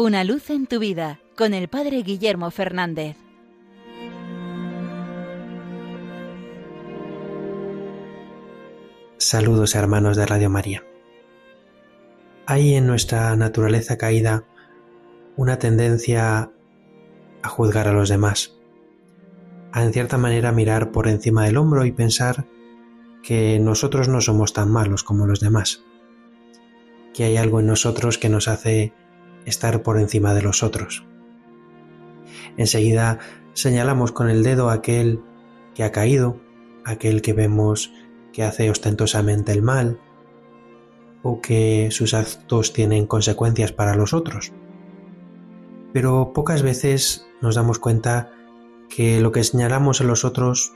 Una luz en tu vida con el Padre Guillermo Fernández. Saludos hermanos de Radio María. Hay en nuestra naturaleza caída una tendencia a juzgar a los demás, a en cierta manera mirar por encima del hombro y pensar que nosotros no somos tan malos como los demás, que hay algo en nosotros que nos hace estar por encima de los otros. Enseguida señalamos con el dedo aquel que ha caído, aquel que vemos que hace ostentosamente el mal o que sus actos tienen consecuencias para los otros. Pero pocas veces nos damos cuenta que lo que señalamos a los otros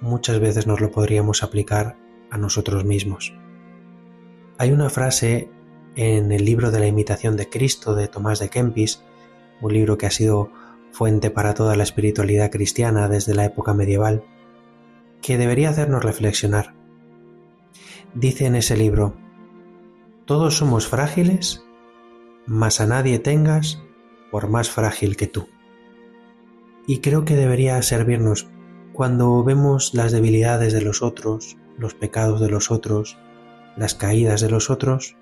muchas veces nos lo podríamos aplicar a nosotros mismos. Hay una frase en el libro de la imitación de Cristo de Tomás de Kempis, un libro que ha sido fuente para toda la espiritualidad cristiana desde la época medieval, que debería hacernos reflexionar. Dice en ese libro, todos somos frágiles, mas a nadie tengas por más frágil que tú. Y creo que debería servirnos cuando vemos las debilidades de los otros, los pecados de los otros, las caídas de los otros,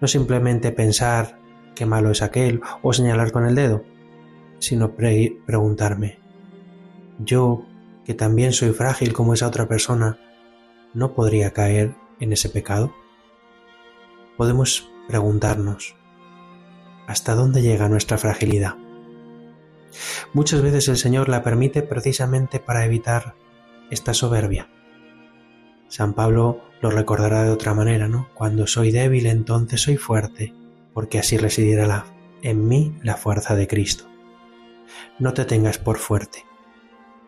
no simplemente pensar qué malo es aquel o señalar con el dedo, sino preguntarme, yo, que también soy frágil como esa otra persona, ¿no podría caer en ese pecado? Podemos preguntarnos, ¿hasta dónde llega nuestra fragilidad? Muchas veces el Señor la permite precisamente para evitar esta soberbia. San Pablo lo recordará de otra manera, ¿no? Cuando soy débil, entonces soy fuerte, porque así residirá en mí la fuerza de Cristo. No te tengas por fuerte.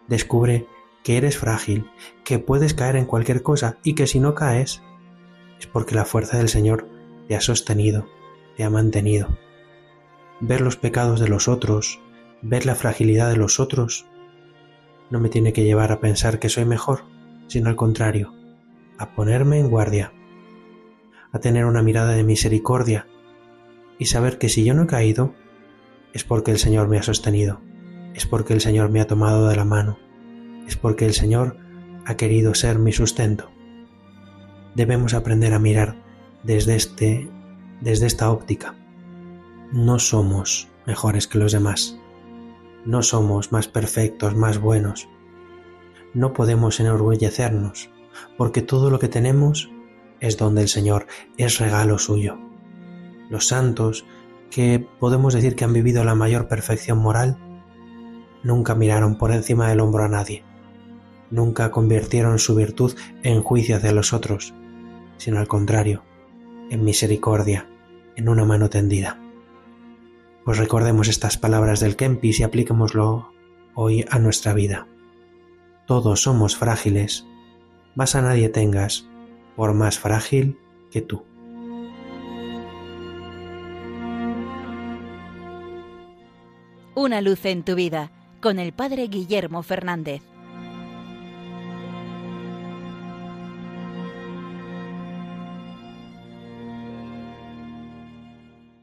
Descubre que eres frágil, que puedes caer en cualquier cosa y que si no caes es porque la fuerza del Señor te ha sostenido, te ha mantenido. Ver los pecados de los otros, ver la fragilidad de los otros, no me tiene que llevar a pensar que soy mejor, sino al contrario, a ponerme en guardia, a tener una mirada de misericordia y saber que si yo no he caído, es porque el Señor me ha sostenido, es porque el Señor me ha tomado de la mano, es porque el Señor ha querido ser mi sustento. Debemos aprender a mirar desde este desde esta óptica. No somos mejores que los demás. No somos más perfectos, más buenos. No podemos enorgullecernos porque todo lo que tenemos es donde el Señor, es regalo suyo. Los santos, que podemos decir que han vivido la mayor perfección moral, nunca miraron por encima del hombro a nadie, nunca convirtieron su virtud en juicio hacia los otros, sino al contrario, en misericordia, en una mano tendida. Pues recordemos estas palabras del Kempis y apliquémoslo hoy a nuestra vida. Todos somos frágiles más a nadie tengas, por más frágil que tú. Una luz en tu vida con el Padre Guillermo Fernández.